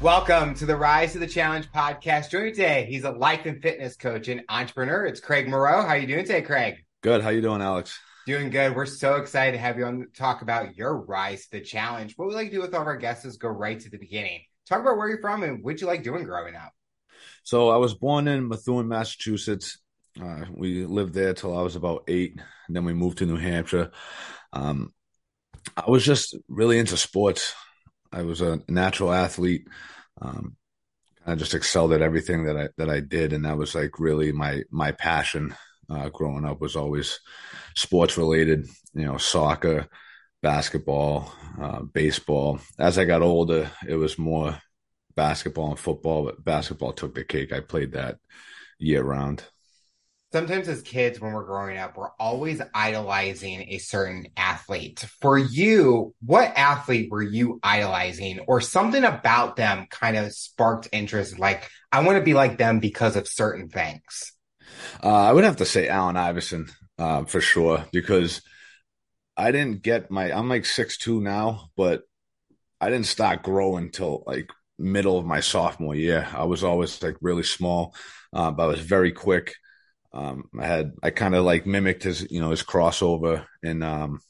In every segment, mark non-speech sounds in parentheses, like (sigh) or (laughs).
Welcome to the Rise to the Challenge podcast. Joining today, he's a life and fitness coach and entrepreneur. It's Craig Moreau. How are you doing today, Craig? Good. How you doing, Alex? Doing good. We're so excited to have you on to talk about your rise to the challenge. What we like to do with all of our guests is go right to the beginning. Talk about where you're from and what you like doing growing up. So I was born in Methuen, Massachusetts. Uh, we lived there till I was about eight, and then we moved to New Hampshire. Um, I was just really into sports. I was a natural athlete. Um, I just excelled at everything that I that I did, and that was like really my my passion. Uh, growing up was always sports related. You know, soccer, basketball, uh, baseball. As I got older, it was more basketball and football, but basketball took the cake. I played that year round sometimes as kids when we're growing up we're always idolizing a certain athlete. For you what athlete were you idolizing or something about them kind of sparked interest like i want to be like them because of certain things uh, i would have to say allen iverson uh, for sure because i didn't get my i'm like six two now but i didn't start growing till like middle of my sophomore year. I was always like really small uh, but i was very quick um, I had I kind of like mimicked his you know his crossover and um,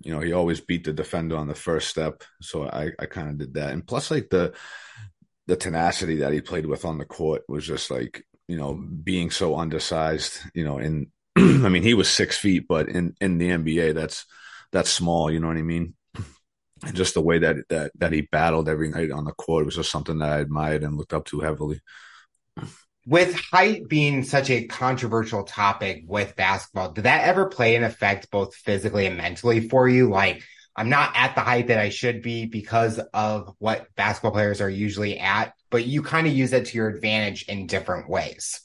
you know he always beat the defender on the first step, so I I kind of did that. And plus like the the tenacity that he played with on the court was just like you know being so undersized, you know. And (clears throat) I mean he was six feet, but in in the NBA that's that's small, you know what I mean. And just the way that that that he battled every night on the court was just something that I admired and looked up to heavily with height being such a controversial topic with basketball, did that ever play an effect both physically and mentally for you? Like, I'm not at the height that I should be because of what basketball players are usually at, but you kind of use it to your advantage in different ways.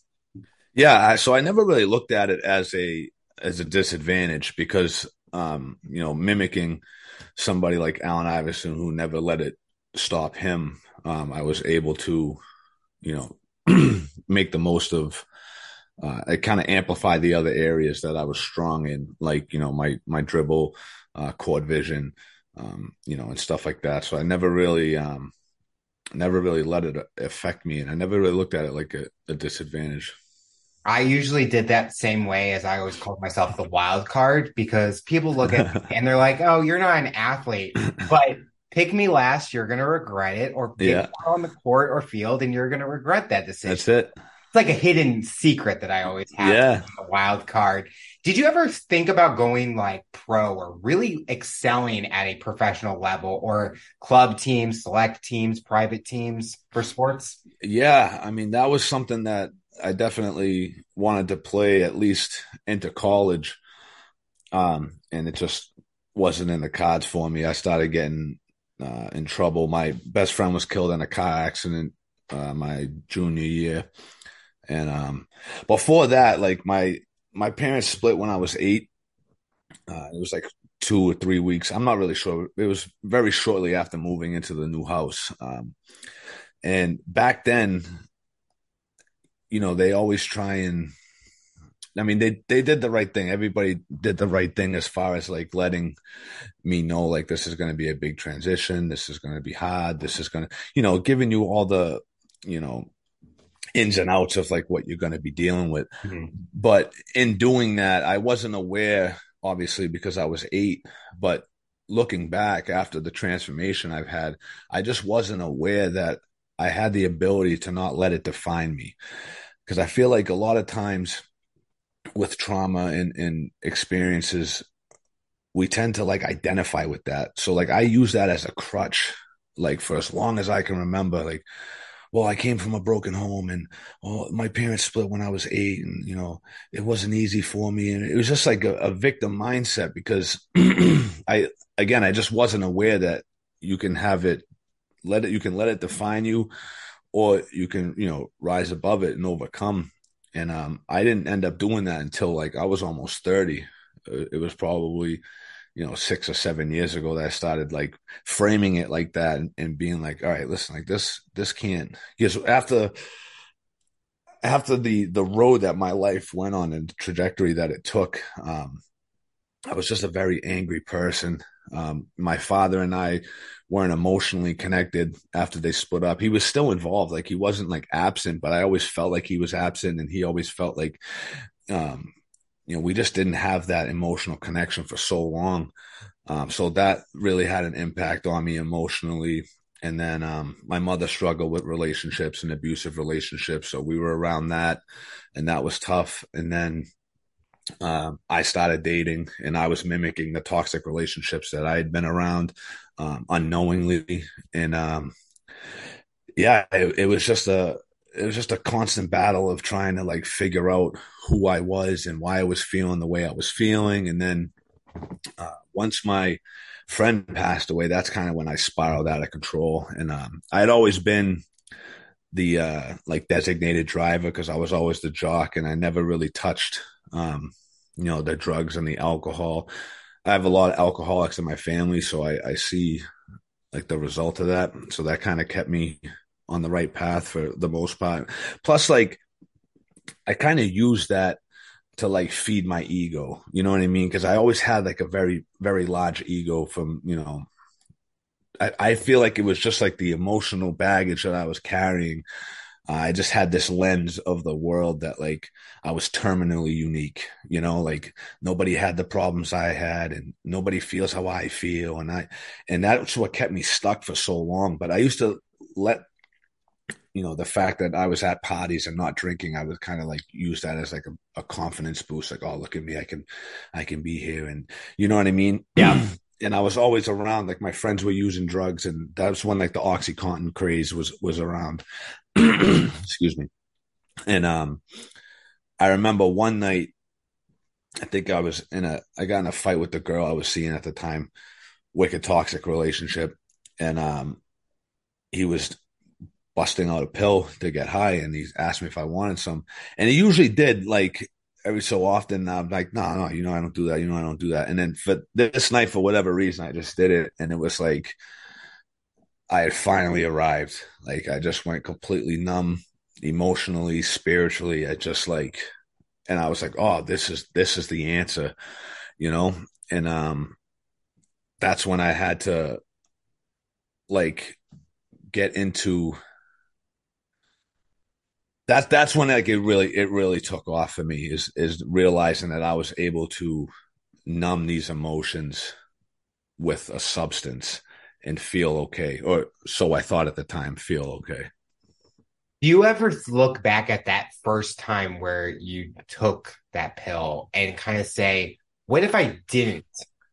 Yeah, so I never really looked at it as a as a disadvantage because um, you know, mimicking somebody like Allen Iverson who never let it stop him, um, I was able to, you know, make the most of uh, I kind of amplify the other areas that I was strong in, like you know my my dribble, uh, court vision, um, you know, and stuff like that. So I never really, um, never really let it affect me, and I never really looked at it like a, a disadvantage. I usually did that same way as I always called myself the wild card because people look at (laughs) and they're like, "Oh, you're not an athlete," but pick me last, you're gonna regret it, or pick yeah. on the court or field, and you're gonna regret that decision. That's it. It's like a hidden secret that I always have. Yeah, a wild card. Did you ever think about going like pro or really excelling at a professional level, or club teams, select teams, private teams for sports? Yeah, I mean that was something that I definitely wanted to play at least into college. Um, and it just wasn't in the cards for me. I started getting uh, in trouble. My best friend was killed in a car accident uh, my junior year, and um, before that, like my my parents split when I was eight. Uh, it was like two or three weeks. I'm not really sure. It was very shortly after moving into the new house. Um, and back then, you know, they always try and I mean, they they did the right thing. Everybody did the right thing as far as like letting me know like this is going to be a big transition. This is going to be hard. This is going to, you know, giving you all the, you know, ins and outs of like what you're going to be dealing with. Mm-hmm. But in doing that, I wasn't aware, obviously, because I was eight. But looking back after the transformation I've had, I just wasn't aware that I had the ability to not let it define me. Because I feel like a lot of times with trauma and, and experiences, we tend to like identify with that. So like I use that as a crutch, like for as long as I can remember, like, well, I came from a broken home and oh, my parents split when I was eight and, you know, it wasn't easy for me. And it was just like a, a victim mindset because (clears throat) I, again, I just wasn't aware that you can have it, let it, you can let it define you or you can, you know, rise above it and overcome and um, I didn't end up doing that until like I was almost 30. Uh, it was probably, you know, six or seven years ago that I started like framing it like that and, and being like, all right, listen, like this, this can't, because after, after the, the road that my life went on and the trajectory that it took, um, I was just a very angry person. Um, my father and I weren't emotionally connected after they split up. He was still involved. Like he wasn't like absent, but I always felt like he was absent and he always felt like, um, you know, we just didn't have that emotional connection for so long. Um, so that really had an impact on me emotionally. And then um, my mother struggled with relationships and abusive relationships. So we were around that and that was tough. And then uh, I started dating and I was mimicking the toxic relationships that I had been around um, unknowingly. And um, yeah, it, it, was just a it was just a constant battle of trying to like figure out who I was and why I was feeling the way I was feeling. And then uh, once my friend passed away, that's kind of when I spiraled out of control. And um, I had always been the uh, like designated driver because I was always the jock, and I never really touched um, you know, the drugs and the alcohol. I have a lot of alcoholics in my family, so I, I see like the result of that. So that kind of kept me on the right path for the most part. Plus, like, I kind of use that to like feed my ego. You know what I mean? Because I always had like a very, very large ego from, you know, I, I feel like it was just like the emotional baggage that I was carrying uh, I just had this lens of the world that like I was terminally unique, you know, like nobody had the problems I had and nobody feels how I feel. And I, and that's what kept me stuck for so long. But I used to let, you know, the fact that I was at parties and not drinking, I would kind of like use that as like a, a confidence boost. Like, oh, look at me. I can, I can be here. And you know what I mean? Yeah. (clears throat) and I was always around. Like my friends were using drugs, and that's when like the OxyContin craze was was around. (clears throat) excuse me. And um, I remember one night, I think I was in a, I got in a fight with the girl I was seeing at the time, wicked toxic relationship, and um, he was busting out a pill to get high, and he asked me if I wanted some, and he usually did like every so often. I'm like, no, no, you know, I don't do that. You know, I don't do that. And then for this night, for whatever reason, I just did it, and it was like I had finally arrived. Like I just went completely numb emotionally, spiritually. I just like and I was like, "Oh, this is this is the answer." You know? And um that's when I had to like get into that's that's when like it really it really took off for me is is realizing that I was able to numb these emotions with a substance and feel okay, or so I thought at the time, feel okay. Do you ever look back at that first time where you took that pill and kind of say, what if I didn't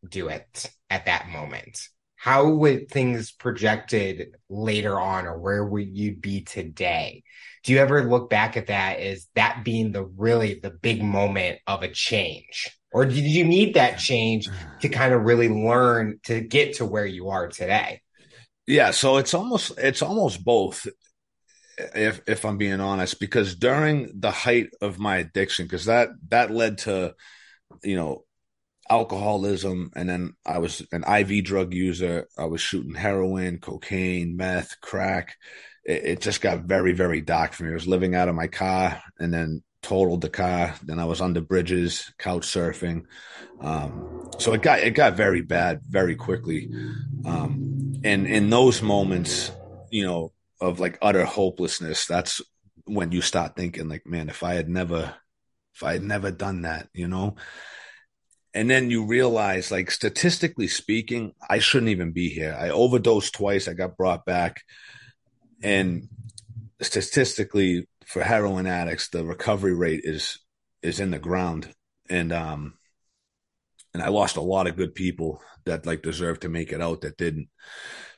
do it at that moment? How would things projected later on, or where would you be today? Do you ever look back at that as that being the really the big moment of a change? Or did you need that change mm-hmm. to kind of really learn to get to where you are today? Yeah, so it's almost it's almost both if if I'm being honest because during the height of my addiction cuz that that led to you know alcoholism and then I was an IV drug user, I was shooting heroin, cocaine, meth, crack. It, it just got very very dark for me. I was living out of my car and then totaled the car. Then I was under bridges, couch surfing. Um, so it got it got very bad very quickly. Um, and in those moments, you know, of like utter hopelessness, that's when you start thinking like, man, if I had never, if I had never done that, you know. And then you realize, like statistically speaking, I shouldn't even be here. I overdosed twice. I got brought back, and statistically, for heroin addicts, the recovery rate is is in the ground, and um, and I lost a lot of good people that like deserved to make it out that didn't.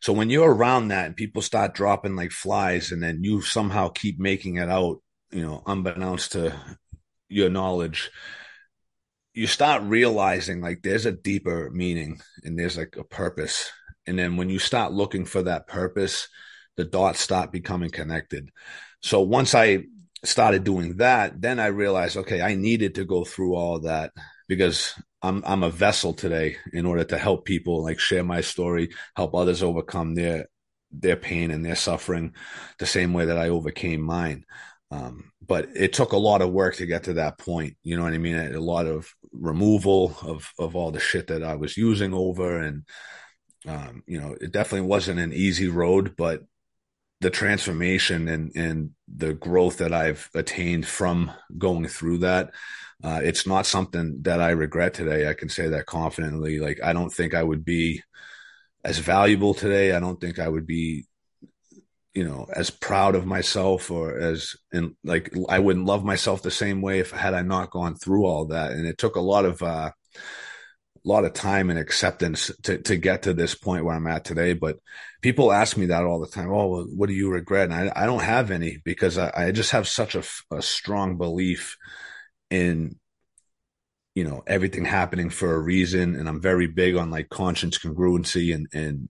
So when you're around that and people start dropping like flies, and then you somehow keep making it out, you know, unbeknownst to your knowledge, you start realizing like there's a deeper meaning and there's like a purpose. And then when you start looking for that purpose, the dots start becoming connected. So once I started doing that, then I realized, okay, I needed to go through all that because I'm I'm a vessel today in order to help people like share my story, help others overcome their their pain and their suffering the same way that I overcame mine. Um, but it took a lot of work to get to that point. You know what I mean? A lot of removal of of all the shit that I was using over and Um, you know, it definitely wasn't an easy road, but the transformation and and the growth that I've attained from going through that, uh, it's not something that I regret today. I can say that confidently. Like I don't think I would be as valuable today. I don't think I would be you know as proud of myself or as and like I wouldn't love myself the same way if had I not gone through all that and it took a lot of uh a lot of time and acceptance to to get to this point where I'm at today but people ask me that all the time. Oh well, what do you regret? And I, I don't have any because I, I just have such a, a strong belief in you know everything happening for a reason. And i'm very big on like conscience congruency and and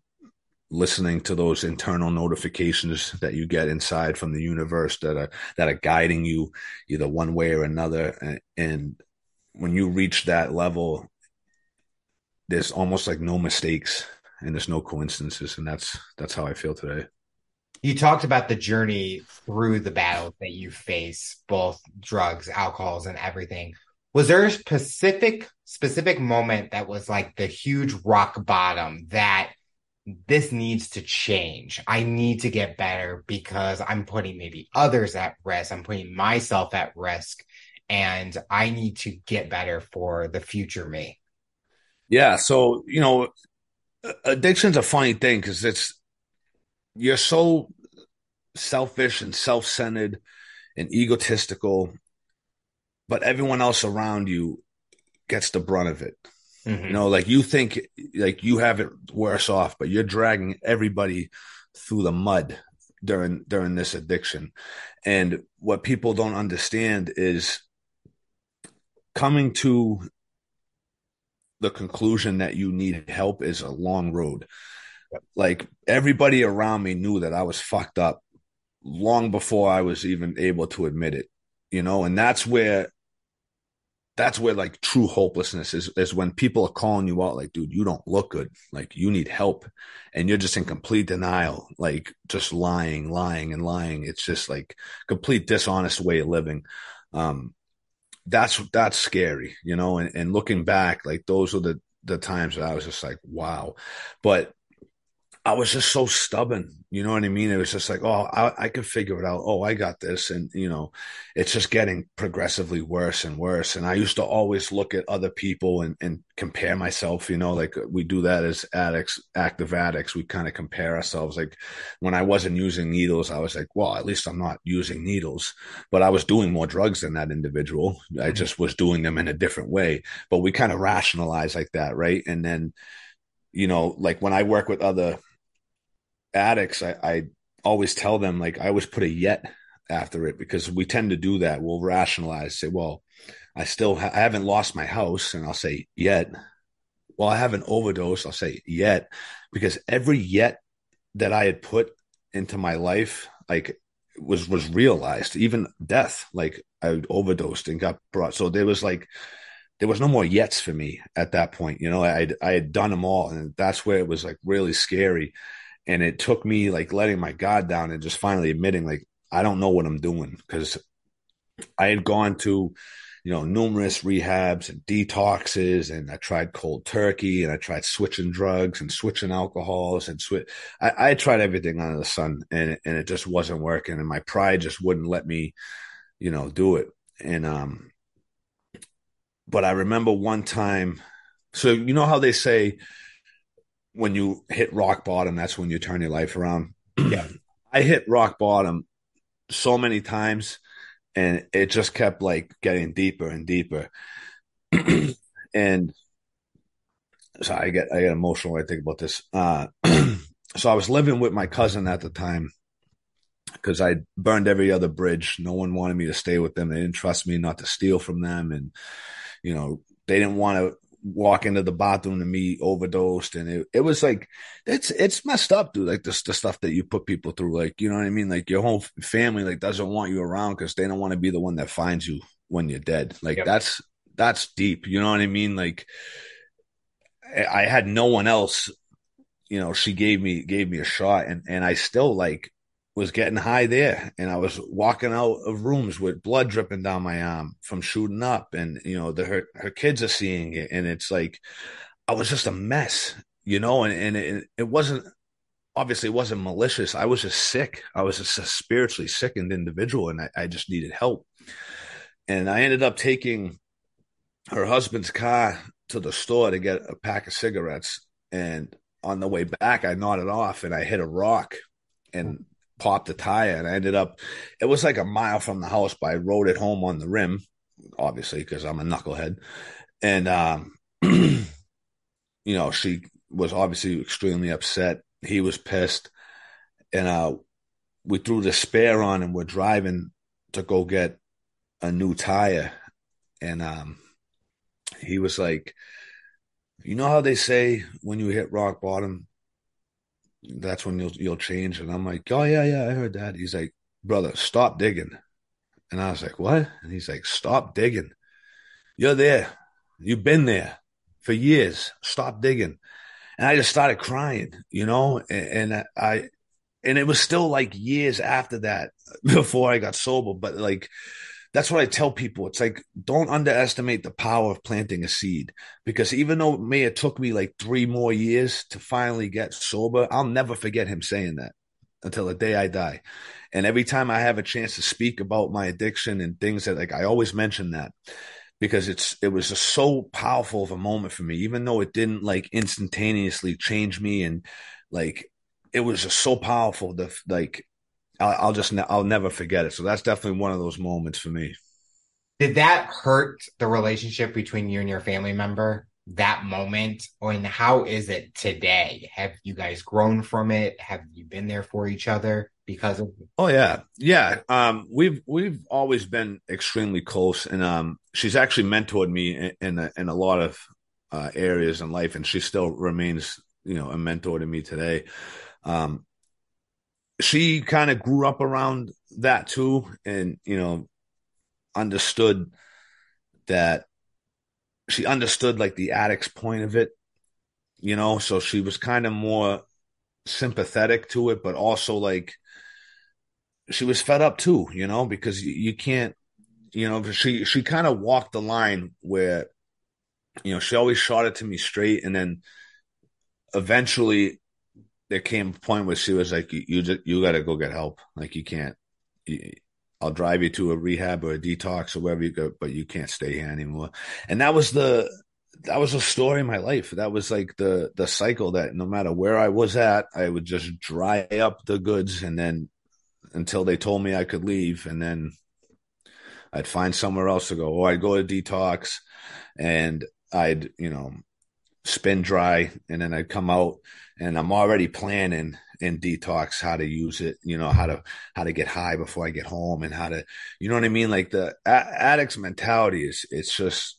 listening to those internal notifications that you get inside from the universe that are that are guiding you either one way or another. And, and when you reach that level there's almost like no mistakes and there's no coincidences and that's that's how i feel today you talked about the journey through the battles that you face both drugs alcohols and everything was there a specific specific moment that was like the huge rock bottom that this needs to change. I need to get better because I'm putting maybe others at risk. I'm putting myself at risk and I need to get better for the future me. Yeah. So, you know, addiction's a funny thing because it's, you're so selfish and self centered and egotistical, but everyone else around you gets the brunt of it. Mm-hmm. You know, like you think like you have it worse off, but you're dragging everybody through the mud during during this addiction. And what people don't understand is coming to the conclusion that you need help is a long road. Like everybody around me knew that I was fucked up long before I was even able to admit it, you know, and that's where that's where like true hopelessness is is when people are calling you out like dude you don't look good. Like you need help. And you're just in complete denial like just lying lying and lying. It's just like complete dishonest way of living. Um that's that's scary you know and, and looking back like those are the the times that i was just like wow. But I was just so stubborn. You know what I mean? It was just like, oh, I, I could figure it out. Oh, I got this. And, you know, it's just getting progressively worse and worse. And I used to always look at other people and, and compare myself, you know, like we do that as addicts, active addicts. We kind of compare ourselves. Like when I wasn't using needles, I was like, well, at least I'm not using needles, but I was doing more drugs than that individual. I mm-hmm. just was doing them in a different way. But we kind of rationalize like that. Right. And then, you know, like when I work with other addicts, I, I always tell them like I always put a yet after it because we tend to do that. We'll rationalize, say, well, I still ha- I haven't lost my house, and I'll say yet. Well, I haven't overdosed. I'll say yet because every yet that I had put into my life, like was was realized. Even death, like I overdosed and got brought. So there was like there was no more yets for me at that point. You know, I I had done them all, and that's where it was like really scary and it took me like letting my god down and just finally admitting like I don't know what I'm doing because I had gone to you know numerous rehabs and detoxes and I tried cold turkey and I tried switching drugs and switching alcohols and I, I tried everything under the sun and and it just wasn't working and my pride just wouldn't let me you know do it. And um but I remember one time so you know how they say when you hit rock bottom, that's when you turn your life around. (clears throat) Yeah. I hit rock bottom so many times and it just kept like getting deeper and deeper. (clears throat) and so I get I get emotional when I think about this. Uh, (clears throat) so I was living with my cousin at the time because I burned every other bridge. No one wanted me to stay with them. They didn't trust me not to steal from them, and you know they didn't want to walk into the bathroom to me overdosed and it, it was like it's it's messed up dude like this the stuff that you put people through like you know what i mean? Like your whole family like doesn't want you around because they don't want to be the one that finds you when you're dead. Like yep. that's that's deep you know what i mean? Like i had no one else you know she gave me gave me a shot and and i still like was getting high there and I was walking out of rooms with blood dripping down my arm from shooting up and you know the her her kids are seeing it and it's like I was just a mess you know, and, and it, it wasn't obviously it wasn't malicious. I was just sick. I was just a spiritually sickened individual and I, I just needed help. And I ended up taking her husband's car to the store to get a pack of cigarettes. And on the way back, I nodded off and I hit a rock and popped a tire. And I ended up, it was like a mile from the house, but I rode it home on the rim, obviously, because I'm a knucklehead. And, um, (clears throat) you know, she was obviously extremely upset. He was pissed. And, uh, we threw the spare on and we're driving to go get a new tire. And, um, he was like, you know how they say when you hit rock bottom, that's when you'll you'll change. And I'm like, oh yeah, yeah, I heard that. He's like, brother, stop digging. And I was like, what? And he's like, stop digging. You're there. You've been there for years. Stop digging. And I just started crying, you know, and, and I, and it was still like years after that (laughs) before I got sober, but like that's what I tell people. It's like, don't underestimate the power of planting a seed because even though it may have took me like three more years to finally get sober, I'll never forget him saying that until the day I die. And every time I have a chance to speak about my addiction and things that like, I always mention that because it's, it was just so powerful of a moment for me, even though it didn't like instantaneously change me and like, it was just so powerful to like I'll, I'll just I'll never forget it. So that's definitely one of those moments for me. Did that hurt the relationship between you and your family member? That moment, and how is it today? Have you guys grown from it? Have you been there for each other because of? Oh yeah, yeah. Um, we've we've always been extremely close, and um, she's actually mentored me in in a, in a lot of uh, areas in life, and she still remains, you know, a mentor to me today. Um, she kind of grew up around that too and you know understood that she understood like the addict's point of it you know so she was kind of more sympathetic to it but also like she was fed up too you know because you, you can't you know she she kind of walked the line where you know she always shot it to me straight and then eventually there came a point where she was like, "You you, you got to go get help. Like you can't. You, I'll drive you to a rehab or a detox or wherever you go, but you can't stay here anymore." And that was the that was a story in my life. That was like the the cycle that no matter where I was at, I would just dry up the goods and then until they told me I could leave, and then I'd find somewhere else to go, or I'd go to detox, and I'd you know spin dry, and then I'd come out and I'm already planning in detox how to use it, you know, how to how to get high before I get home and how to, you know what I mean? Like the a- addict's mentality is it's just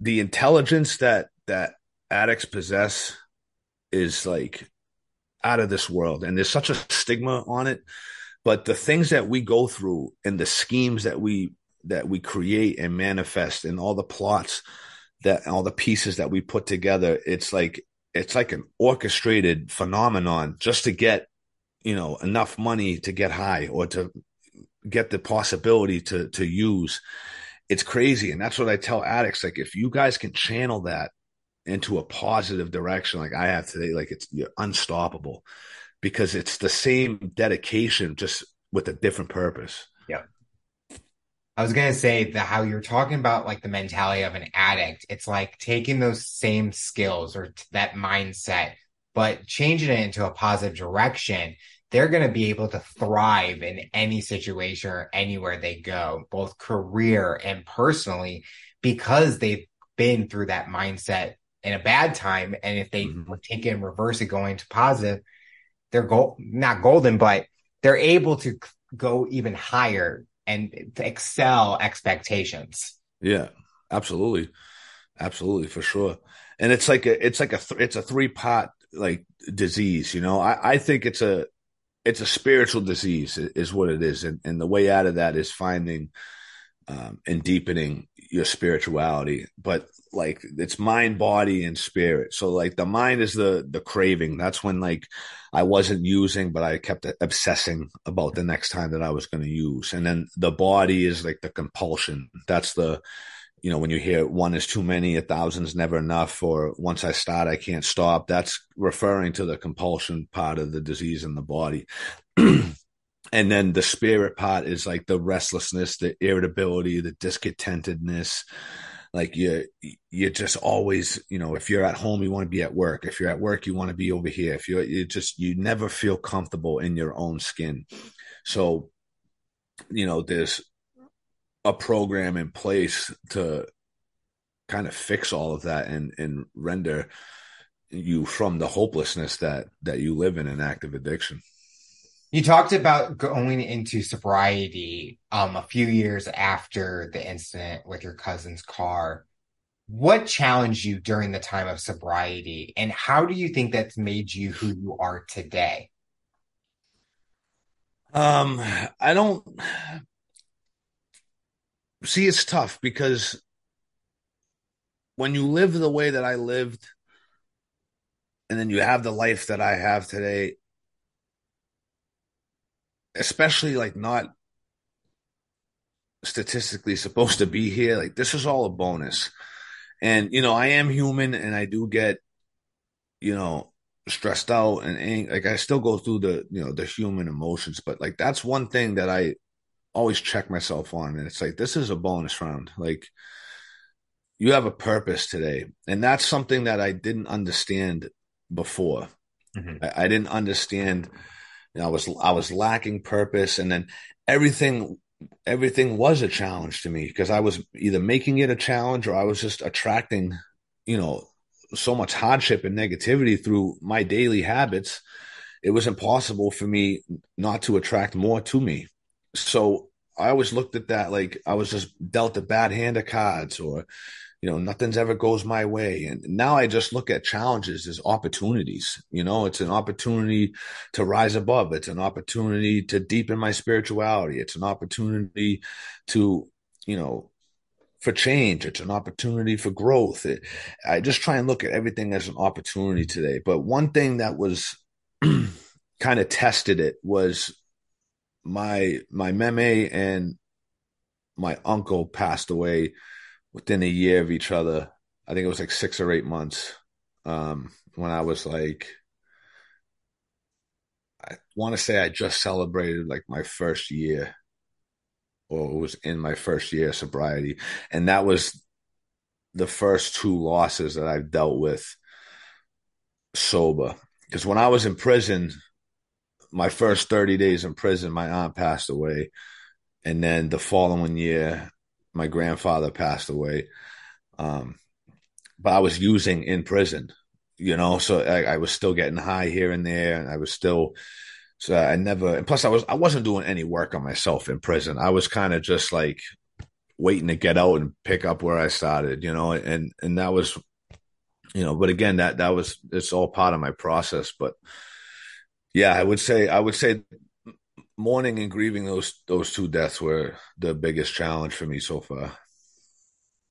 the intelligence that that addicts possess is like out of this world and there's such a stigma on it but the things that we go through and the schemes that we that we create and manifest and all the plots that all the pieces that we put together it's like it's like an orchestrated phenomenon just to get you know enough money to get high or to get the possibility to to use. It's crazy. And that's what i tell addicts like if you guys can channel that into a positive direction like i have today like it's you're unstoppable because it's the same dedication just with a different purpose. Yeah I was gonna say that how you're talking about like the mentality of an addict. It's like taking those same skills or t- that mindset, but changing it into a positive direction. They're gonna be able to thrive in any situation or anywhere they go, both career and personally, because they've been through that mindset in a bad time. And if they mm-hmm. take it and reverse it going to positive, they're gold, not golden, but they're able to go even higher and excel expectations. Yeah, absolutely. Absolutely, for sure. And it's like a, it's like a, th- it's a three part like disease, you know, I, I think it's a, it's a spiritual disease is what it is. And, and the way out of that is finding, um, and deepening your spirituality, but like it's mind, body, and spirit. So like the mind is the the craving. That's when like I wasn't using, but I kept obsessing about the next time that I was going to use. And then the body is like the compulsion. That's the you know, when you hear one is too many, a thousand's never enough, or once I start, I can't stop, that's referring to the compulsion part of the disease in the body. (clears throat) and then the spirit part is like the restlessness, the irritability, the discontentedness. Like you, you're just always, you know, if you're at home, you want to be at work. If you're at work, you want to be over here. If you're, you just, you never feel comfortable in your own skin. So, you know, there's a program in place to kind of fix all of that and and render you from the hopelessness that that you live in an active addiction. You talked about going into sobriety um a few years after the incident with your cousin's car. What challenged you during the time of sobriety and how do you think that's made you who you are today? Um I don't see it's tough because when you live the way that I lived and then you have the life that I have today especially like not statistically supposed to be here like this is all a bonus. And you know I am human and I do get you know stressed out and ang- like I still go through the you know the human emotions but like that's one thing that I always check myself on and it's like this is a bonus round. Like you have a purpose today. And that's something that i didn't understand before. Mm-hmm. I, I, didn't understand you know, i was i was lacking purpose and then everything everything was a challenge to me because i was either making it a challenge or i was just attracting you know so much hardship and negativity through my daily habits. It was impossible for me not to attract more to me. So I always looked at that like I was just dealt a bad hand of cards or you know nothing's ever goes my way. And now i just look at challenges as opportunities you know? It's an opportunity to rise above. It's an opportunity to deepen my spirituality. It's an opportunity to you know for change. It's an opportunity for growth. It, i just try and look at everything as an opportunity today. But one thing that was (clears throat) kind of tested it was my my meme and my uncle passed away within a year of each other. I think it was like six or eight months. Um, when I was like, I want to say I just celebrated like my first year, or it was in my first year of sobriety, and that was the first two losses that I've dealt with sober. Because when I was in prison, my first 30 days in prison, my aunt passed away. And then the following year, my grandfather passed away. Um, but I was using in prison, you know, so I, I, was still getting high here and there, and I was still. So I never. And plus, I was I wasn't doing any work on myself in prison. I was kind of just like waiting to get out and pick up where I started, you know, and and that was, you know. But again, that that was it's all part of my process, but yeah, I would say I would say mourning and grieving those those two deaths were the biggest challenge for me so far.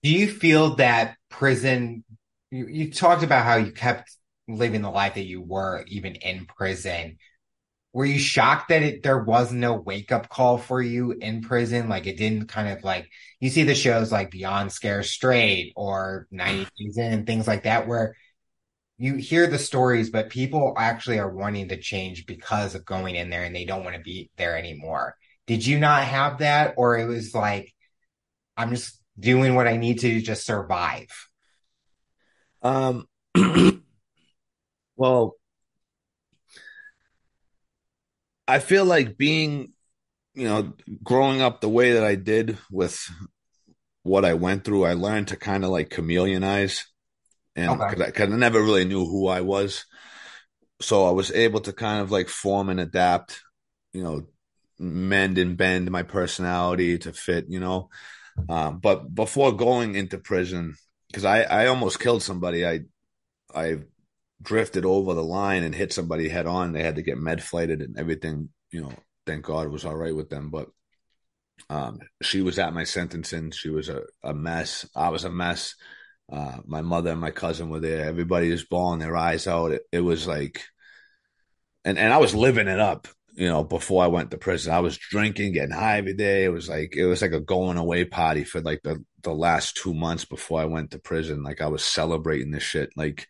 Do you feel that prison? You, you talked about how you kept living the life that you were even in prison. Were you shocked that it, there was no wake up call for you in prison? Like it didn't kind of like you see the shows like Beyond Scared Straight or (sighs) 90 Days In and things like that, where you hear the stories, but people actually are wanting to change because of going in there and they don't want to be there anymore. Did you not have that? Or it was like, I'm just doing what I need to just survive? Um, (clears throat) well, I feel like being, you know, growing up the way that I did with what I went through, I learned to kind of like chameleonize and because okay. I, I never really knew who I was, so I was able to kind of like form and adapt, you know, mend and bend my personality to fit, you know. Um, but before going into prison, because I I almost killed somebody, I I drifted over the line and hit somebody head on. They had to get med flighted and everything, you know. Thank God it was all right with them, but um, she was at my sentencing. She was a, a mess. I was a mess. Uh, my mother and my cousin were there. Everybody was bawling their eyes out. It, it, was like, and and I was living it up. you know, before I went to prison. I was drinking, getting high every day. It was like it was like a going away party for like the the last two months before I went to prison. Like I was celebrating this shit. Like,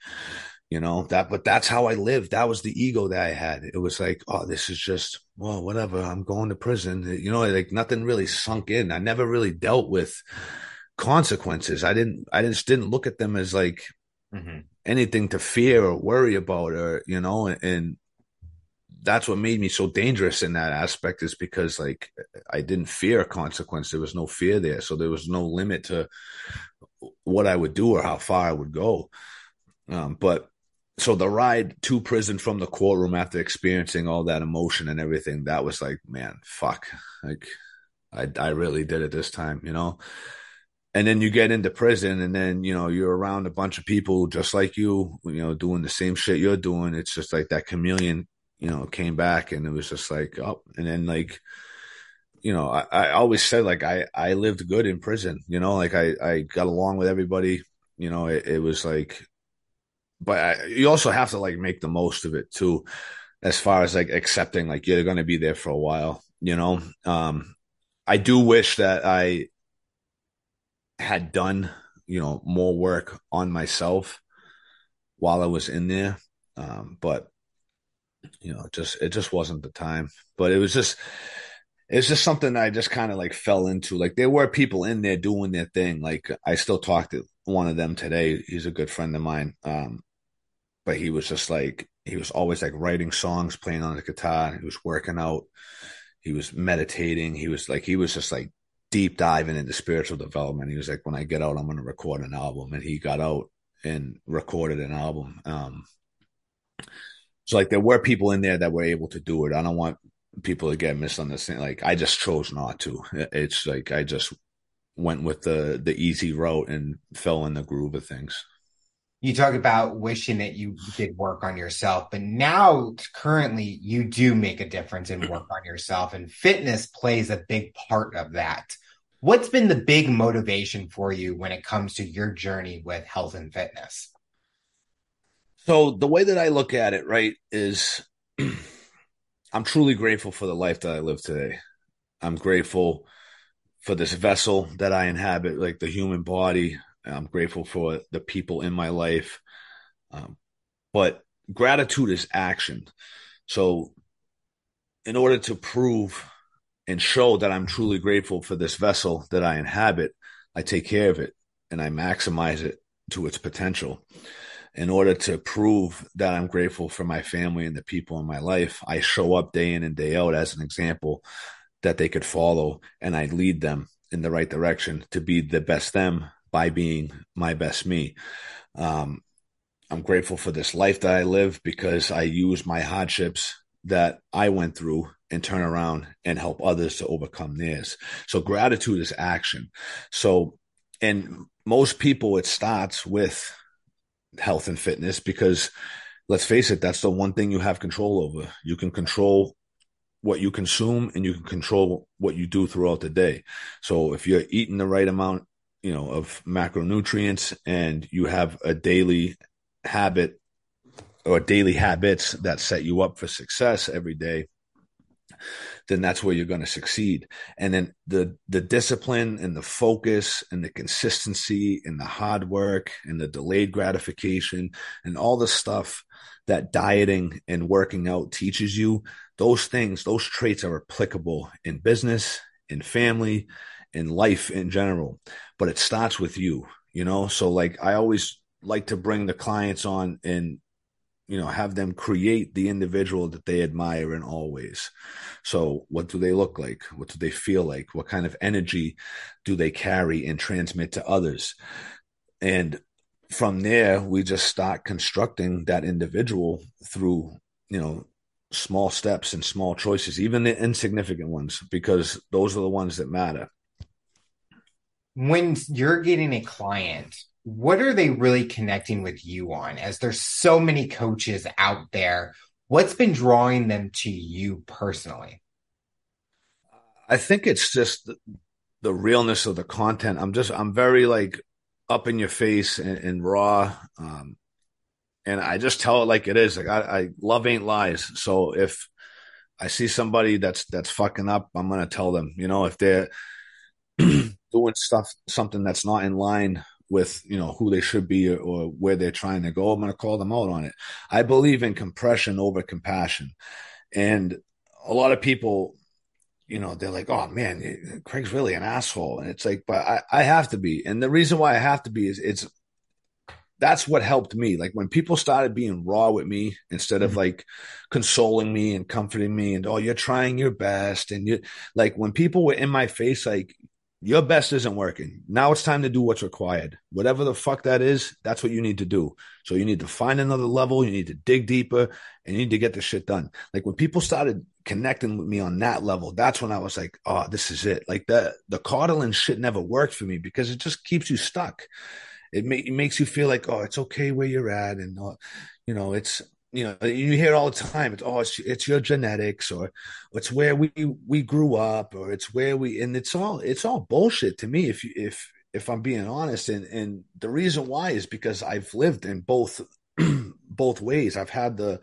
you know, that but that's how I lived. That was the ego that I had. It was like, oh, this is just well, whatever. I'm going to prison. You know, like nothing really sunk in. I never really dealt with consequences. I didn't I just didn't look at them as like mm-hmm. anything to fear or worry about or you know, and that's what made me so dangerous in that aspect is because like I didn't fear consequence. There was no fear there. So there was no limit to what I would do or how far I would go. Um, but so the ride to prison from the courtroom after experiencing all that emotion and everything, that was like, man, fuck. Like I, I really did it this time, you know? And then you get into prison and then, you know, you're around a bunch of people just like you, you know, doing the same shit you're doing. It's just like that chameleon you know, came back and it was just like, oh, and then like, you know, I, I always said like I, I lived good in prison, you know, like I, I got along with everybody, you know, it, it was like, but I, you also have to like make the most of it too, as far as like accepting like you're going to be there for a while, you know. Um, I do wish that I had done, you know, more work on myself while I was in there. Um, but you know, just it just wasn't the time. But it was just it's just something I just kind of like fell into. Like there were people in there doing their thing. Like I still talked to one of them today. He's a good friend of mine. Um, but he was just like he was always like writing songs, playing on the guitar. He was working out. He was meditating. He was like he was just like deep diving into spiritual development. He was like, when I get out, I'm going to record an album. And he got out and recorded an album. Um, so like there were people in there that were able to do it. I don't want people to get misunderstood. Like I just chose not to. It's like I just went with the the easy route and fell in the groove of things. You talk about wishing that you did work on yourself, but now currently you do make a difference and work on yourself, and fitness plays a big part of that. What's been the big motivation for you when it comes to your journey with health and fitness? So the way that I look at it, right, is (clears throat) I'm truly grateful for the life that I live today. I'm grateful for this vessel that I inhabit, like the human body. I'm grateful for the people in my life. Um, but gratitude is action. So, in order to prove and show that I'm truly grateful for this vessel that I inhabit, I take care of it and I maximize it to its potential in order to prove that I'm grateful for my family and the people in my life, I show up day in and day out as an example that they could follow and I lead them in the right direction to be the best them by being my best me. Um, I'm grateful for this life that I live because I use my hardships that I went through and turn around and help others to overcome theirs. So gratitude is action. So, and most people, it starts with health and fitness because let's face it, that's the one thing you have control over. You can control what you consume and you can control what you do throughout the day. So if you're eating the right amount, you know, of macronutrients and you have a daily habit or daily habits that set you up for success every day, then that's where you're going to succeed. And then the the discipline and the focus and the consistency and the hard work and the delayed gratification and all the stuff that dieting and working out teaches you, those things, those traits are applicable in business, in family, in life in general. But it starts with you, you know? So like I always like to bring the clients on and you know have them create the individual that they admire in all ways. So what do they look like? What do they feel like? What kind of energy do they carry and transmit to others? And from there we just start constructing that individual through you know small steps and small choices even the insignificant ones because those are the ones that matter when you're getting a client what are they really connecting with you on? As there's so many coaches out there what's been drawing them to you personally? I think it's just the, the realness of the content. I'm just i'm very like up in your face and, and raw um, and i just tell it like it is. Like I, I love ain't lies. So if I see somebody that's that's fucking up, I'm gonna tell them. You know, if they're (clears throat) doing stuff something that's not in line with you know who they should be or, or where they're trying to go, I'm gonna call them out on it. I believe in compression over compassion, and a lot of people you know, they're like, oh man, Craig's really an asshole. And it's like, but I, I have to be. And the reason why I have to be is it's that's what helped me. Like when people started being raw with me instead of mm-hmm. like consoling me and comforting me and oh, you're trying your best. And you like when people were in my face, like your best isn't working. Now it's time to do what's required. Whatever the fuck that is, that's what you need to do. So you need to find another level. You need to dig deeper and you need to get the shit done. Like when people started connecting with me on that level, that's when I was like, oh, this is it. Like the, the coddling shit never worked for me because it just keeps you stuck it, ma- it makes you feel like oh it's okay where you're at and uh, you know it's you know you hear all the time it's oh it's, it's your genetics or it's where we we grew up or it's where we and it's all it's all bullshit to me if you if if I'm being honest and and the reason why is because I've lived in both (clears throat) both ways I've had the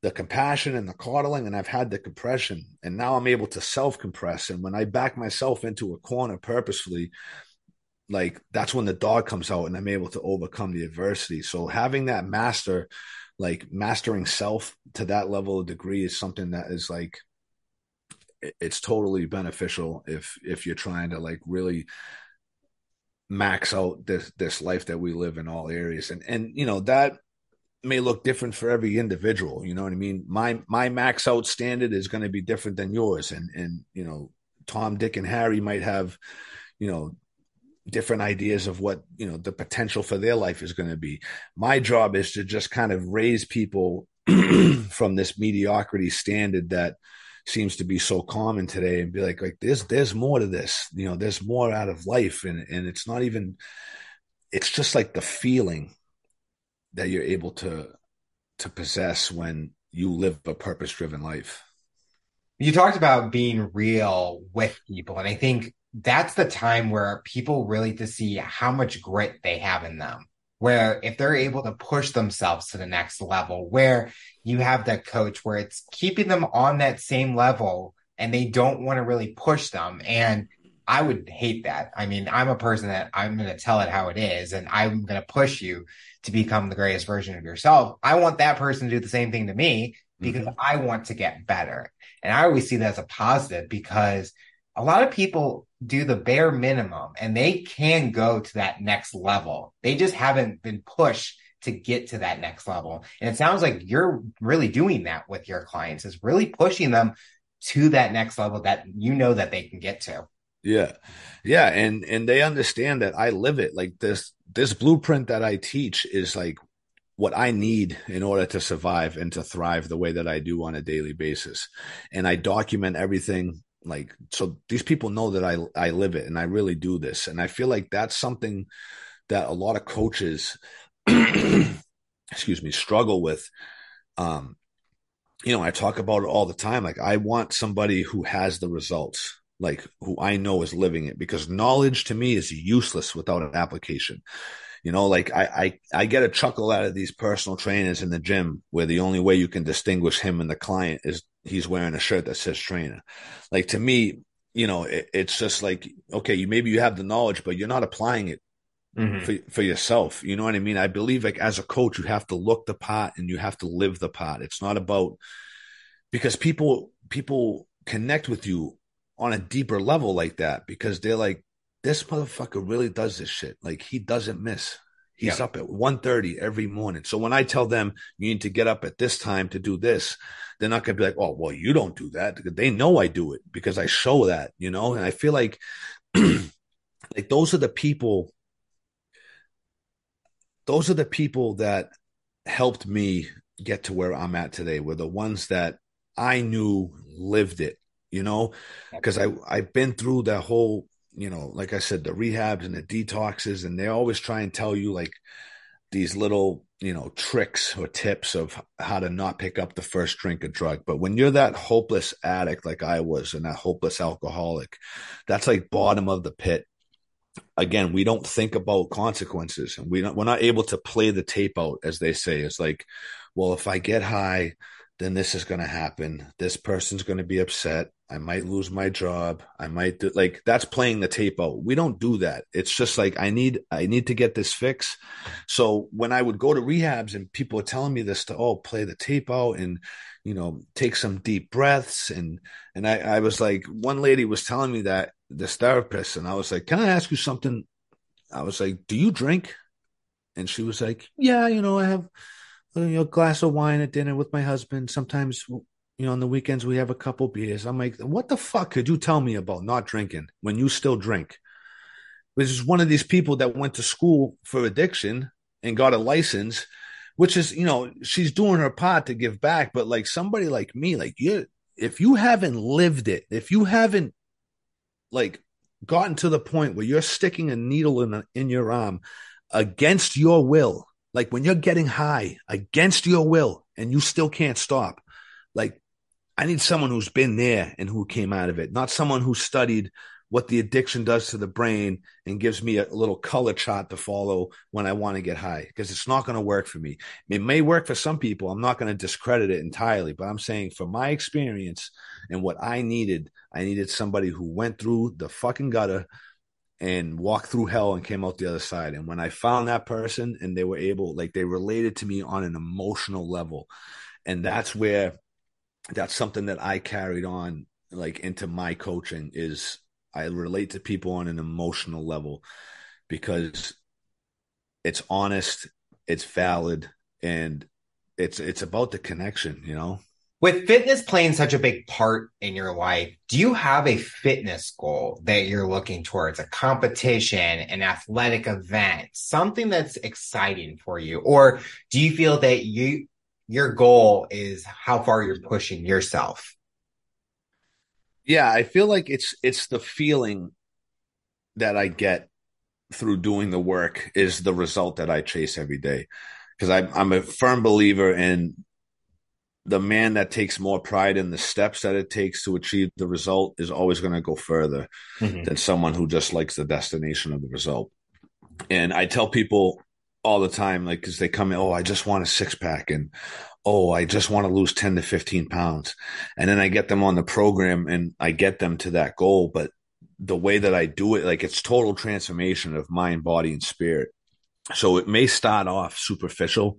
the compassion and the coddling and I've had the compression and now I'm able to self compress and when I back myself into a corner purposefully like that's when the dog comes out and I'm able to overcome the adversity. So having that master, like mastering self to that level of degree is something that is like it's totally beneficial if if you're trying to like really max out this this life that we live in all areas. And and you know that may look different for every individual you know what i mean? My my max out standard is going to be different than yours. And and you know tom dick and harry might have you know different ideas of what you know the potential for their life is going to be. My job is to just kind of raise people (clears throat) from this mediocrity standard that seems to be so common today and be like like there's there's more to this you know there's more out of life. And and it's not even it's just like the feeling that you're able to to possess when you live a purpose driven life. You talked about being real with people. And i think that's the time where people really to see how much grit they have in them. Where if they're able to push themselves to the next level, where you have that coach where it's keeping them on that same level and they don't want to really push them. And I would hate that. I mean, I'm a person that I'm going to tell it how it is and I'm going to push you to become the greatest version of yourself. I want that person to do the same thing to me because mm-hmm. I want to get better. And I always see that as a positive because a lot of people do the bare minimum and they can go to that next level. They just haven't been pushed to get to that next level. And it sounds like you're really doing that with your clients is really pushing them to that next level that you know that they can get to. Yeah. Yeah, and and they understand that I live it. Like this this blueprint that I teach is like what I need in order to survive and to thrive the way that I do on a daily basis. And I document everything like so these people know that I I live it and I really do this. And I feel like that's something that a lot of coaches (clears throat) excuse me struggle with. Um you know I talk about it all the time. Like I want somebody who has the results like who I know is living it because knowledge to me is useless without an application you know, like I, I, I get a chuckle out of these personal trainers in the gym where the only way you can distinguish him and the client is he's wearing a shirt that says trainer. Like to me, you know, it, it's just like, okay, you maybe you have the knowledge, but you're not applying it mm-hmm. for, for yourself. You know what I mean? I believe like as a coach, you have to look the part and you have to live the part. It's not about because people, people connect with you on a deeper level like that because they're like, this motherfucker really does this shit. Like he doesn't miss. He's yeah. up at 1.30 every morning. So when I tell them you need to get up at this time to do this, they're not going to be like, oh, well, you don't do that. They know I do it because I show that, you know? And I feel like, (clears throat) like those are the people, those are the people that helped me get to where I'm at today were the ones that I knew lived it, you know, because I, I've been through that whole you know, like I said, the rehabs and the detoxes, and they always try and tell you like these little, you know, tricks or tips of how to not pick up the first drink of drug. But when you're that hopeless addict like I was and that hopeless alcoholic, that's like bottom of the pit. Again, we don't think about consequences and we don't, we're not able to play the tape out, as they say. It's like, well, if I get high, then this is going to happen. This person's going to be upset. I might lose my job. I might do like that's playing the tape out. We don't do that. It's just like I need I need to get this fix. So when I would go to rehabs and people were telling me this to oh play the tape out and you know take some deep breaths and and I, I was like one lady was telling me that this therapist and I was like can I ask you something? I was like do you drink? And she was like yeah you know I have uh, you know, glass of wine at dinner with my husband. Sometimes, you know, on the weekends we have a couple beers. I'm like, what the fuck could you tell me about not drinking when you still drink? This is one of these people that went to school for addiction and got a license, which is, you know, she's doing her part to give back. But like somebody like me, like you, if you haven't lived it, if you haven't like gotten to the point where you're sticking a needle in, in your arm against your will like when you're getting high against your will and you still can't stop, like I need someone who's been there and who came out of it, not someone who studied what the addiction does to the brain and gives me a little color chart to follow when I want to get high because it's not going to work for me. It may work for some people. I'm not going to discredit it entirely, but I'm saying from my experience and what I needed, I needed somebody who went through the fucking gutter and walked through hell and came out the other side. And when I found that person and they were able, like they related to me on an emotional level. And that's where that's something that I carried on like into my coaching is I relate to people on an emotional level because it's honest, it's valid, and it's it's about the connection, you know. With fitness playing such a big part in your life, do you have a fitness goal that you're looking towards, a competition, an athletic event, something that's exciting for you? Or do you feel that you your goal is how far you're pushing yourself? Yeah, I feel like it's it's the feeling that I get through doing the work is the result that I chase every day. Because I'm I'm a firm believer in the man that takes more pride in the steps that it takes to achieve the result is always going to go further mm-hmm. than someone who just likes the destination of the result. And I tell people all the time, like, because they come in, oh, I just want a six pack, and oh, I just want to lose 10 to 15 pounds. And then I get them on the program and I get them to that goal. But the way that I do it, like, it's total transformation of mind, body, and spirit. So it may start off superficial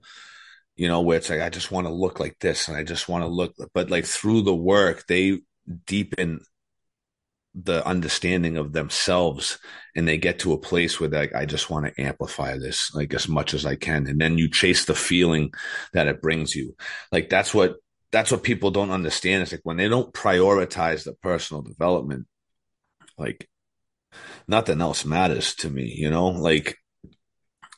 you know, where it's like, I just want to look like this and I just want to look, but like through the work, they deepen the understanding of themselves and they get to a place where like, I just want to amplify this like as much as I can. And then you chase the feeling that it brings you. Like that's what, that's what people don't understand. It's like when they don't prioritize the personal development, like nothing else matters to me, you know, like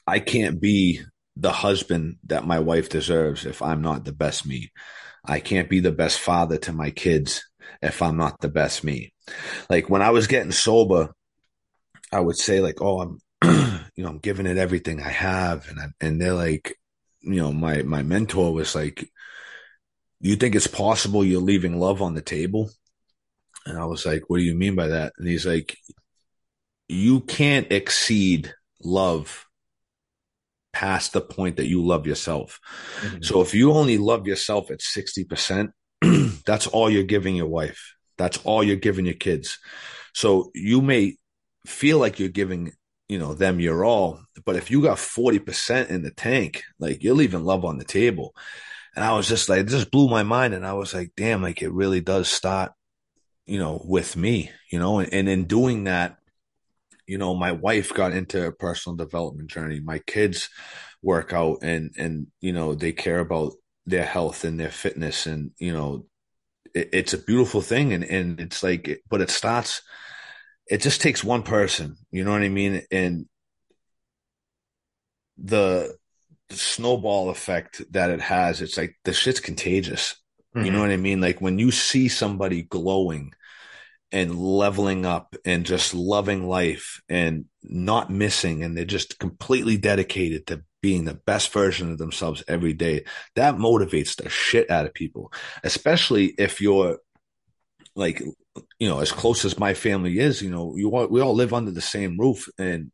I can't be the husband that my wife deserves if I'm not the best me. I can't be the best father to my kids if I'm not the best me. Like when I was getting sober, I would say like, "Oh, I'm, (clears throat) you know, I'm giving it everything I have," and I, and they're like, you know, my my mentor was like, "You think it's possible you're leaving love on the table?" And I was like, "What do you mean by that?" And he's like, "You can't exceed love past the point that you love yourself. Mm-hmm. So if you only love yourself at 60%, (clears throat) that's all you're giving your wife. That's all you're giving your kids. So you may feel like you're giving, you know, them your all, but if you got 40% in the tank, like you're leaving love on the table. And I was just like, just blew my mind. And I was like, damn, like it really does start, you know, with me, you know, and, and in doing that, you know, my wife got into a personal development journey. My kids work out and, and, you know, they care about their health and their fitness. And, you know, it, it's a beautiful thing. And, and it's like, but it starts, it just takes one person, you know what I mean? And the, the snowball effect that it has, it's like the shit's contagious. Mm-hmm. You know what I mean? Like when you see somebody glowing, and leveling up and just loving life and not missing and they're just completely dedicated to being the best version of themselves every day. That motivates the shit out of people especially if you're like you know as close as my family is you know you all, we all live under the same roof. And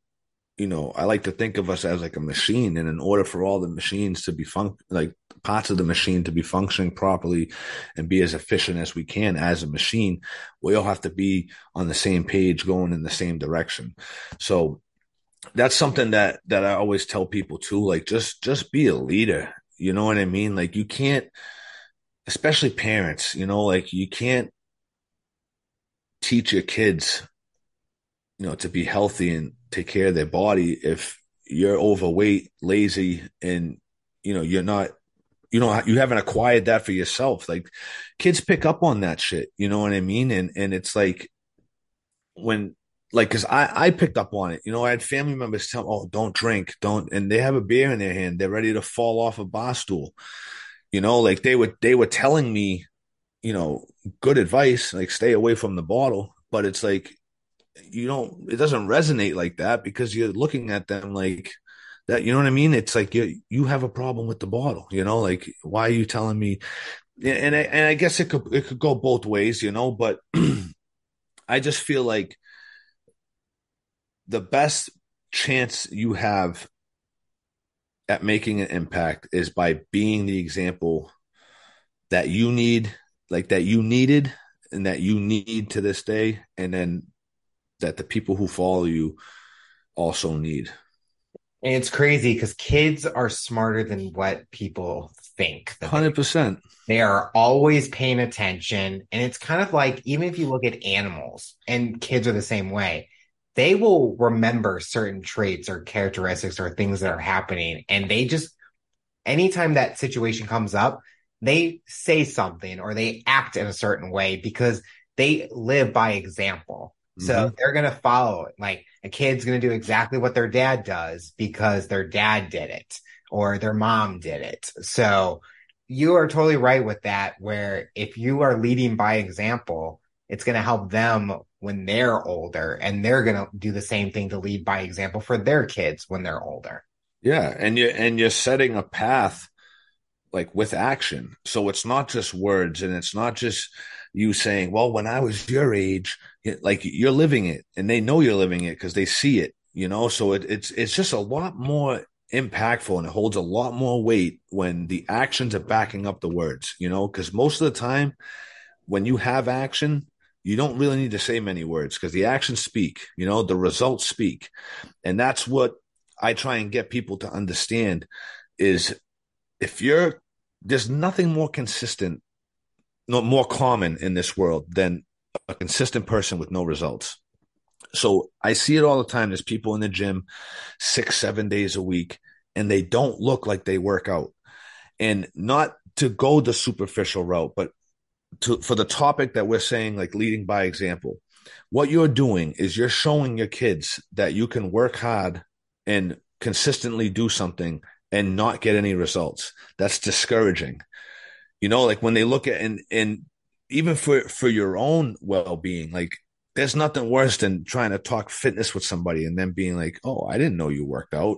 you know i like to think of us as like a machine. And in order for all the machines to be fun like parts of the machine to be functioning properly and be as efficient as we can as a machine, we all have to be on the same page going in the same direction. So that's something that that I always tell people too like just just be a leader. You know what I mean? Like you can't especially parents, you know, like you can't teach your kids you know to be healthy and take care of their body if you're overweight, lazy and you know you're not you know you haven't acquired that for yourself like kids pick up on that shit you know what i mean and and it's like when like because i i picked up on it. You know i had family members tell oh don't drink don't and they have a beer in their hand. They're ready to fall off a bar stool. You know like they were they were telling me you know good advice like stay away from the bottle. But it's like you don't it doesn't resonate like that because you're looking at them like that you know what I mean? It's like you you have a problem with the bottle, you know, like why are you telling me? And I, and I guess it could it could go both ways, you know, but (clears throat) I just feel like the best chance you have at making an impact is by being the example that you need, like that you needed and that you need to this day, and then that the people who follow you also need. And it's crazy because kids are smarter than what people think. Hundred percent. They are always paying attention, and it's kind of like even if you look at animals, and kids are the same way. They will remember certain traits or characteristics or things that are happening, and they just anytime that situation comes up, they say something or they act in a certain way because they live by example. So mm-hmm. they're going to follow it. Like a kid's going to do exactly what their dad does because their dad did it or their mom did it. So you are totally right with that. Where if you are leading by example, it's going to help them when they're older and they're going to do the same thing to lead by example for their kids when they're older. Yeah. And you, and you're setting a path like with action. So it's not just words and it's not just, you saying, well, when I was your age, like you're living it and they know you're living it because they see it, you know? So it, it's, it's just a lot more impactful and it holds a lot more weight when the actions are backing up the words, you know? Cause most of the time when you have action, you don't really need to say many words because the actions speak, you know, the results speak. And that's what I try and get people to understand is if you're, there's nothing more consistent no, more common in this world than a consistent person with no results. So I see it all the time. There's people in the gym six, seven days a week, and they don't look like they work out. And not to go the superficial route, but to for the topic that we're saying, like leading by example. What you're doing is you're showing your kids that you can work hard and consistently do something and not get any results. That's discouraging. You know, like when they look at and and even for for your own well being, like there's nothing worse than trying to talk fitness with somebody and then being like, "Oh, I didn't know you worked out."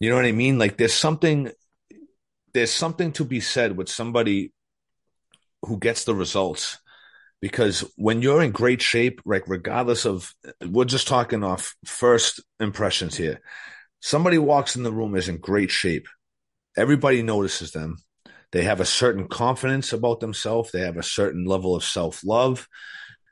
You know what I mean? Like there's something there's something to be said with somebody who gets the results because when you're in great shape, like regardless of, we're just talking off first impressions here. Somebody walks in the room is in great shape. Everybody notices them. They have a certain confidence about themselves. They have a certain level of self love.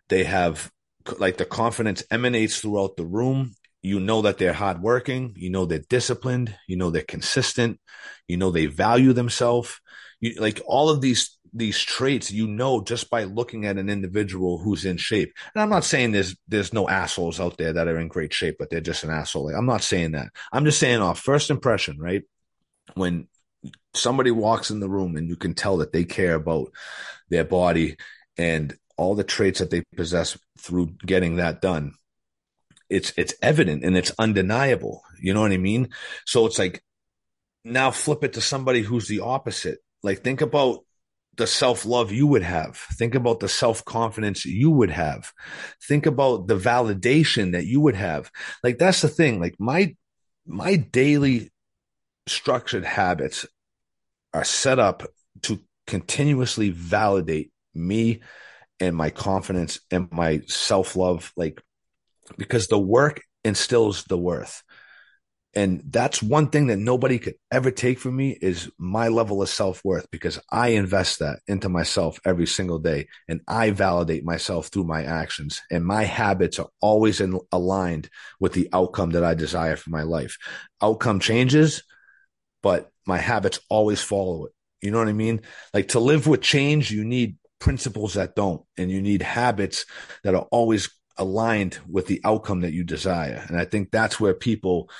They have like the confidence emanates throughout the room. You know that they're hardworking. You know they're disciplined. You know they're consistent. You know they value themselves. You like all of these these traits you know just by looking at an individual who's in shape. And I'm not saying there's there's no assholes out there that are in great shape, but they're just an asshole. Like, I'm not saying that. I'm just saying off first impression, right? When somebody walks in the room and you can tell that they care about their body and all the traits that they possess through getting that done it's it's evident and it's undeniable you know what i mean so it's like now flip it to somebody who's the opposite like think about the self-love you would have think about the self-confidence you would have think about the validation that you would have like that's the thing like my my daily structured habits are set up to continuously validate me and my confidence and my self love. Like, because the work instills the worth. And that's one thing that nobody could ever take from me is my level of self-worth because I invest that into myself every single day and I validate myself through my actions and my habits are always in, aligned with the outcome that I desire for my life. Outcome changes, but my habits always follow it. You know what I mean? Like to live with change, you need principles that don't and you need habits that are always aligned with the outcome that you desire. And I think that's where people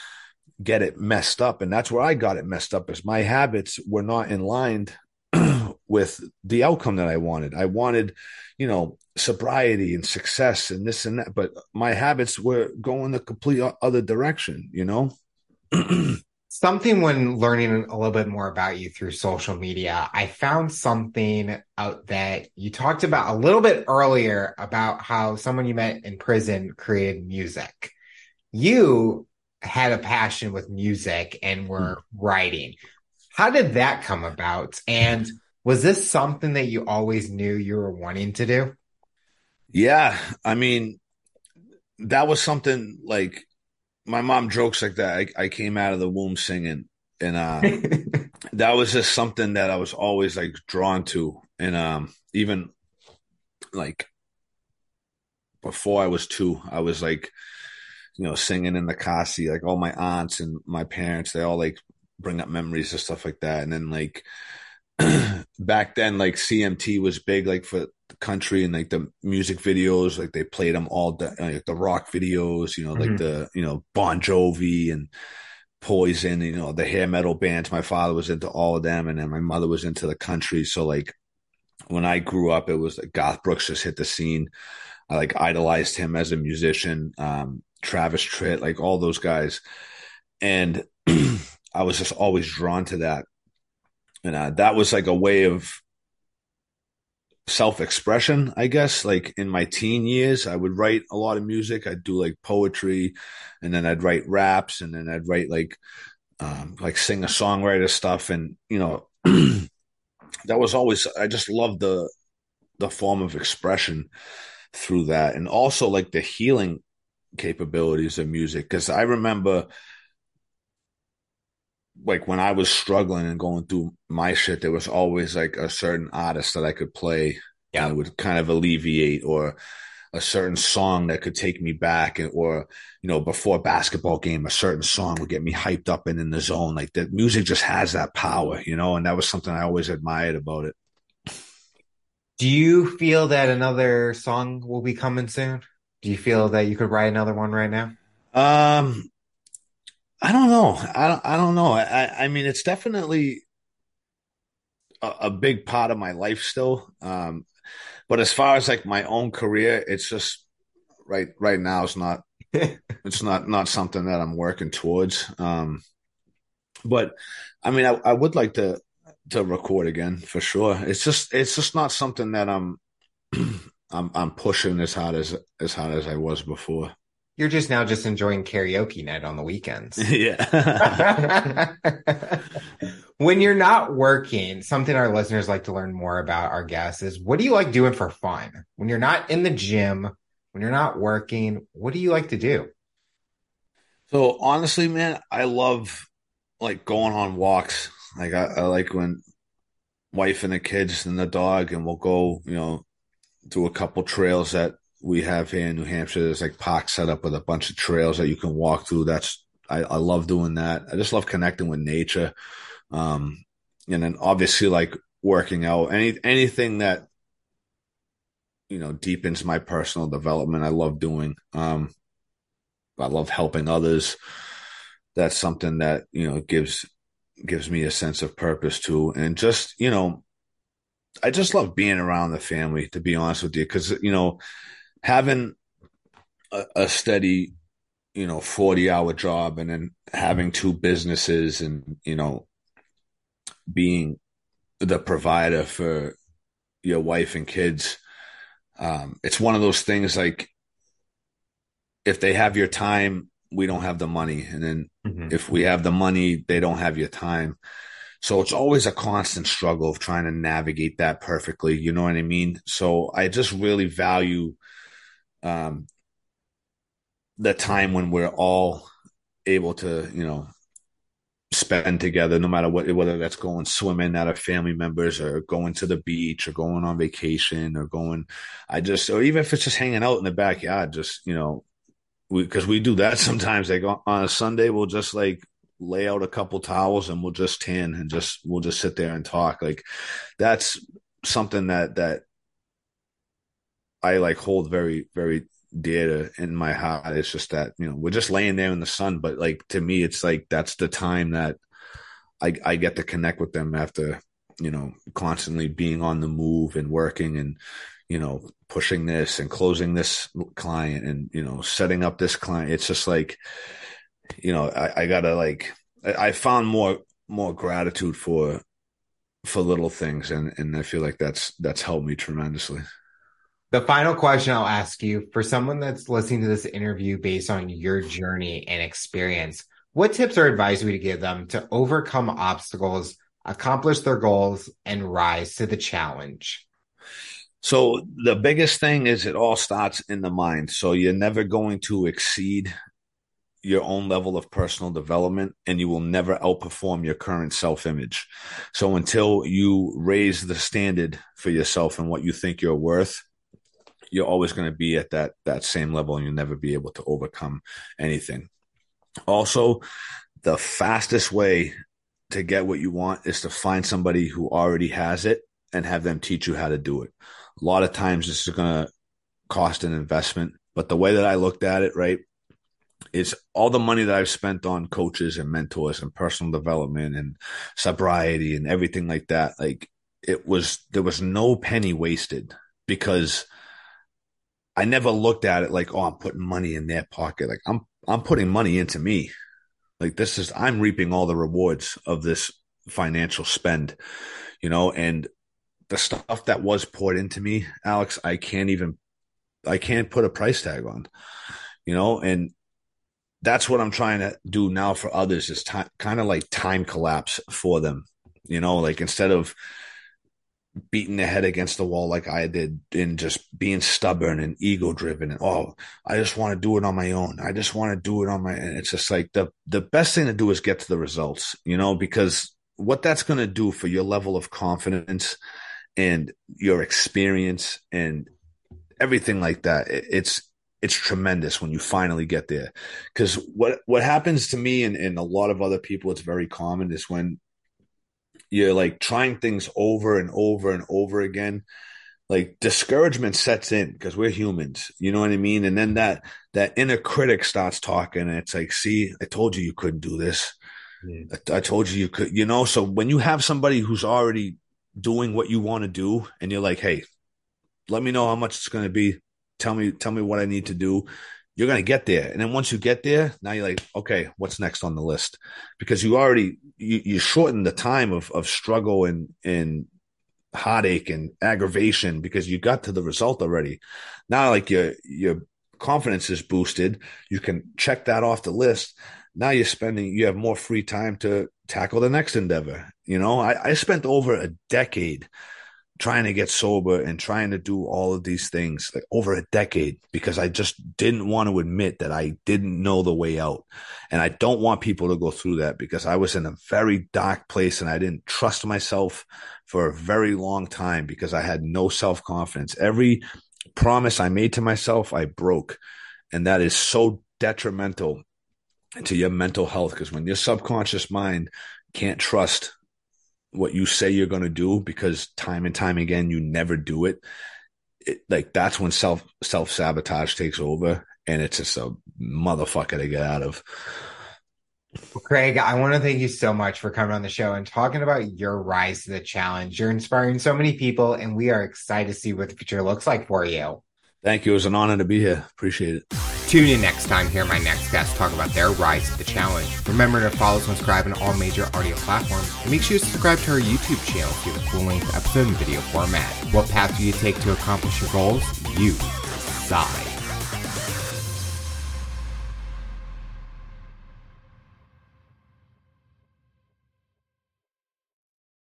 get it messed up. And that's where I got it messed up is my habits were not in line (clears throat) with the outcome that I wanted. I wanted, you know, sobriety and success and this and that, but my habits were going the complete other direction, you know? (clears throat) something when learning a little bit more about you through social media, I found something out that you talked about a little bit earlier about how someone you met in prison created music. You had a passion with music and were mm. writing. How did that come about? And was this something that you always knew you were wanting to do? Yeah. I mean, that was something like my mom jokes like that. I, I came out of the womb singing. And uh, (laughs) that was just something that I was always like drawn to. And um, even like before I was two, I was like you know, singing in the seat. Like all my aunts and my parents, they all like bring up memories and stuff like that. And then like (clears throat) back then, like CMT was big, like for the country and like the music videos, like they played them all, the, like the rock videos, you know, mm-hmm. like the, you know, Bon Jovi and Poison, you know, the hair metal bands. My father was into all of them. And then my mother was into the country. So like when I grew up, it was like Garth Brooks just hit the scene. I like idolized him as a musician. Um, Travis Tritt, like all those guys. And (clears throat) I was just always drawn to that. And uh, that was like a way of self expression, I guess. Like in my teen years, I would write a lot of music. I'd do like poetry and then I'd write raps and then I'd write like, um, like singer songwriter stuff. And, you know, (clears throat) that was always, I just loved the, the form of expression through that. And also like the healing capabilities of music. Because I remember like when I was struggling and going through my shit, there was always like a certain artist that I could play yeah. and would kind of alleviate or a certain song that could take me back or you know before a basketball game a certain song would get me hyped up and in the zone. Like that music just has that power you know and that was something i always admired about it. Do you feel that another song will be coming soon do you feel that you could write another one right now? Um, I don't know. I don't. I don't know. I. I mean, it's definitely a, a big part of my life still. Um, but as far as like my own career, it's just right. Right now, it's not. (laughs) it's not not something that I'm working towards. Um, but I mean, I, I would like to to record again for sure. It's just it's just not something that I'm (clears throat) I'm I'm pushing as hard as as hard as I was before. You're just now just enjoying karaoke night on the weekends. (laughs) yeah. (laughs) when you're not working, something our listeners like to learn more about our guests is what do you like doing for fun? When you're not in the gym, when you're not working, what do you like to do? So honestly, man, I love like going on walks. Like I, I like when wife and the kids and the dog and we'll go, you know, do a couple trails that we have here in New Hampshire. There's like parks set up with a bunch of trails that you can walk through. That's I, I love doing that. I just love connecting with nature. Um, and then obviously like working out, any anything that you know deepens my personal development. I love doing. Um, I love helping others. That's something that you know gives gives me a sense of purpose too, and just you know I just love being around the family, to be honest with you, because you know, having a, a, steady, you know, forty hour job and then having two businesses and you know, being the provider for your wife and kids, um, it's one of those things like if they have your time, we don't have the money, and then mm-hmm. if we have the money, they don't have your time so it's always a constant struggle of trying to navigate that perfectly. You know what I mean? So I just really value um, the time when we're all able to, you know, spend together, no matter what, whether that's going swimming out of family members or going to the beach or going on vacation or going, I just, or even if it's just hanging out in the backyard, just, you know, because we, we, do that (laughs) sometimes. Like on a Sunday, we'll just like lay out a couple towels and we'll just tan and just, we'll just sit there and talk. Like that's something that, that I like hold very, very dear to, in my heart. It's just that, you know, we're just laying there in the sun. But like to me, it's like that's the time that I, I get to connect with them after, you know, constantly being on the move and working and, you know, pushing this and closing this client and, you know, setting up this client. It's just like, you know, I, I gotta like, I, I found more, more gratitude for, for little things. And, and I feel like that's, that's helped me tremendously. The final question I'll ask you for someone that's listening to this interview based on your journey and experience, what tips or advice would you give them to overcome obstacles, accomplish their goals, and rise to the challenge? So, the biggest thing is it all starts in the mind. So, you're never going to exceed your own level of personal development and you will never outperform your current self image. So, until you raise the standard for yourself and what you think you're worth, you're always going to be at that that same level and you'll never be able to overcome anything also the fastest way to get what you want is to find somebody who already has it and have them teach you how to do it a lot of times this is going to cost an investment but the way that i looked at it right is all the money that I've spent on coaches and mentors and personal development and sobriety and everything like that. Like it was, there was no penny wasted because I never looked at it like, oh, I'm putting money in their pocket. Like I'm I'm putting money into me. Like this is I'm reaping all the rewards of this financial spend, you know, and the stuff that was poured into me, Alex, I can't even I can't put a price tag on. You know, and that's what I'm trying to do now for others is time kind of like time collapse for them. You know, like instead of beating their head against the wall like I did and just being stubborn and ego driven and oh I just want to do it on my own. I just want to do it on my and it's just like the the best thing to do is get to the results, you know, because what that's going to do for your level of confidence and your experience and everything like that it's it's tremendous when you finally get there. Because what what happens to me and, and a lot of other people it's very common is when you're like trying things over and over and over again like discouragement sets in because we're humans you know what i mean? And then that that inner critic starts talking and it's like see i told you you couldn't do this. Yeah. I, I, told you you could you know? So when you have somebody who's already doing what you want to do and you're like hey let me know how much it's going to be tell me tell me what i need to do you're going to get there. And then once you get there, now you're like, okay, what's next on the list? Because you already, you, you shorten the time of, of struggle and, and heartache and aggravation because you got to the result already. Now, like your, your confidence is boosted. You can check that off the list. Now you're spending, you have more free time to tackle the next endeavor. You know, I, I spent over a decade trying to get sober and trying to do all of these things like over a decade because I just didn't want to admit that I didn't know the way out. And I don't want people to go through that because I was in a very dark place and I didn't trust myself for a very long time because I had no self confidence. Every promise I made to myself, I broke. And that is so detrimental to your mental health because when your subconscious mind can't trust what you say you're going to do because time and time again you never do it, it like that's when self self sabotage takes over and it's just a motherfucker to get out of. Craig, I want to thank you so much for coming on the show and talking about your rise to the challenge. You're inspiring so many people, and we are excited to see what the future looks like for you. Thank you. It was an honor to be here. Appreciate it. Tune in next time hear my next guest talk about their rise to the challenge. Remember to follow, subscribe on all major audio platforms, and make sure you subscribe to our YouTube channel get the full length episode in video format. What path do you take to accomplish your goals? You decide.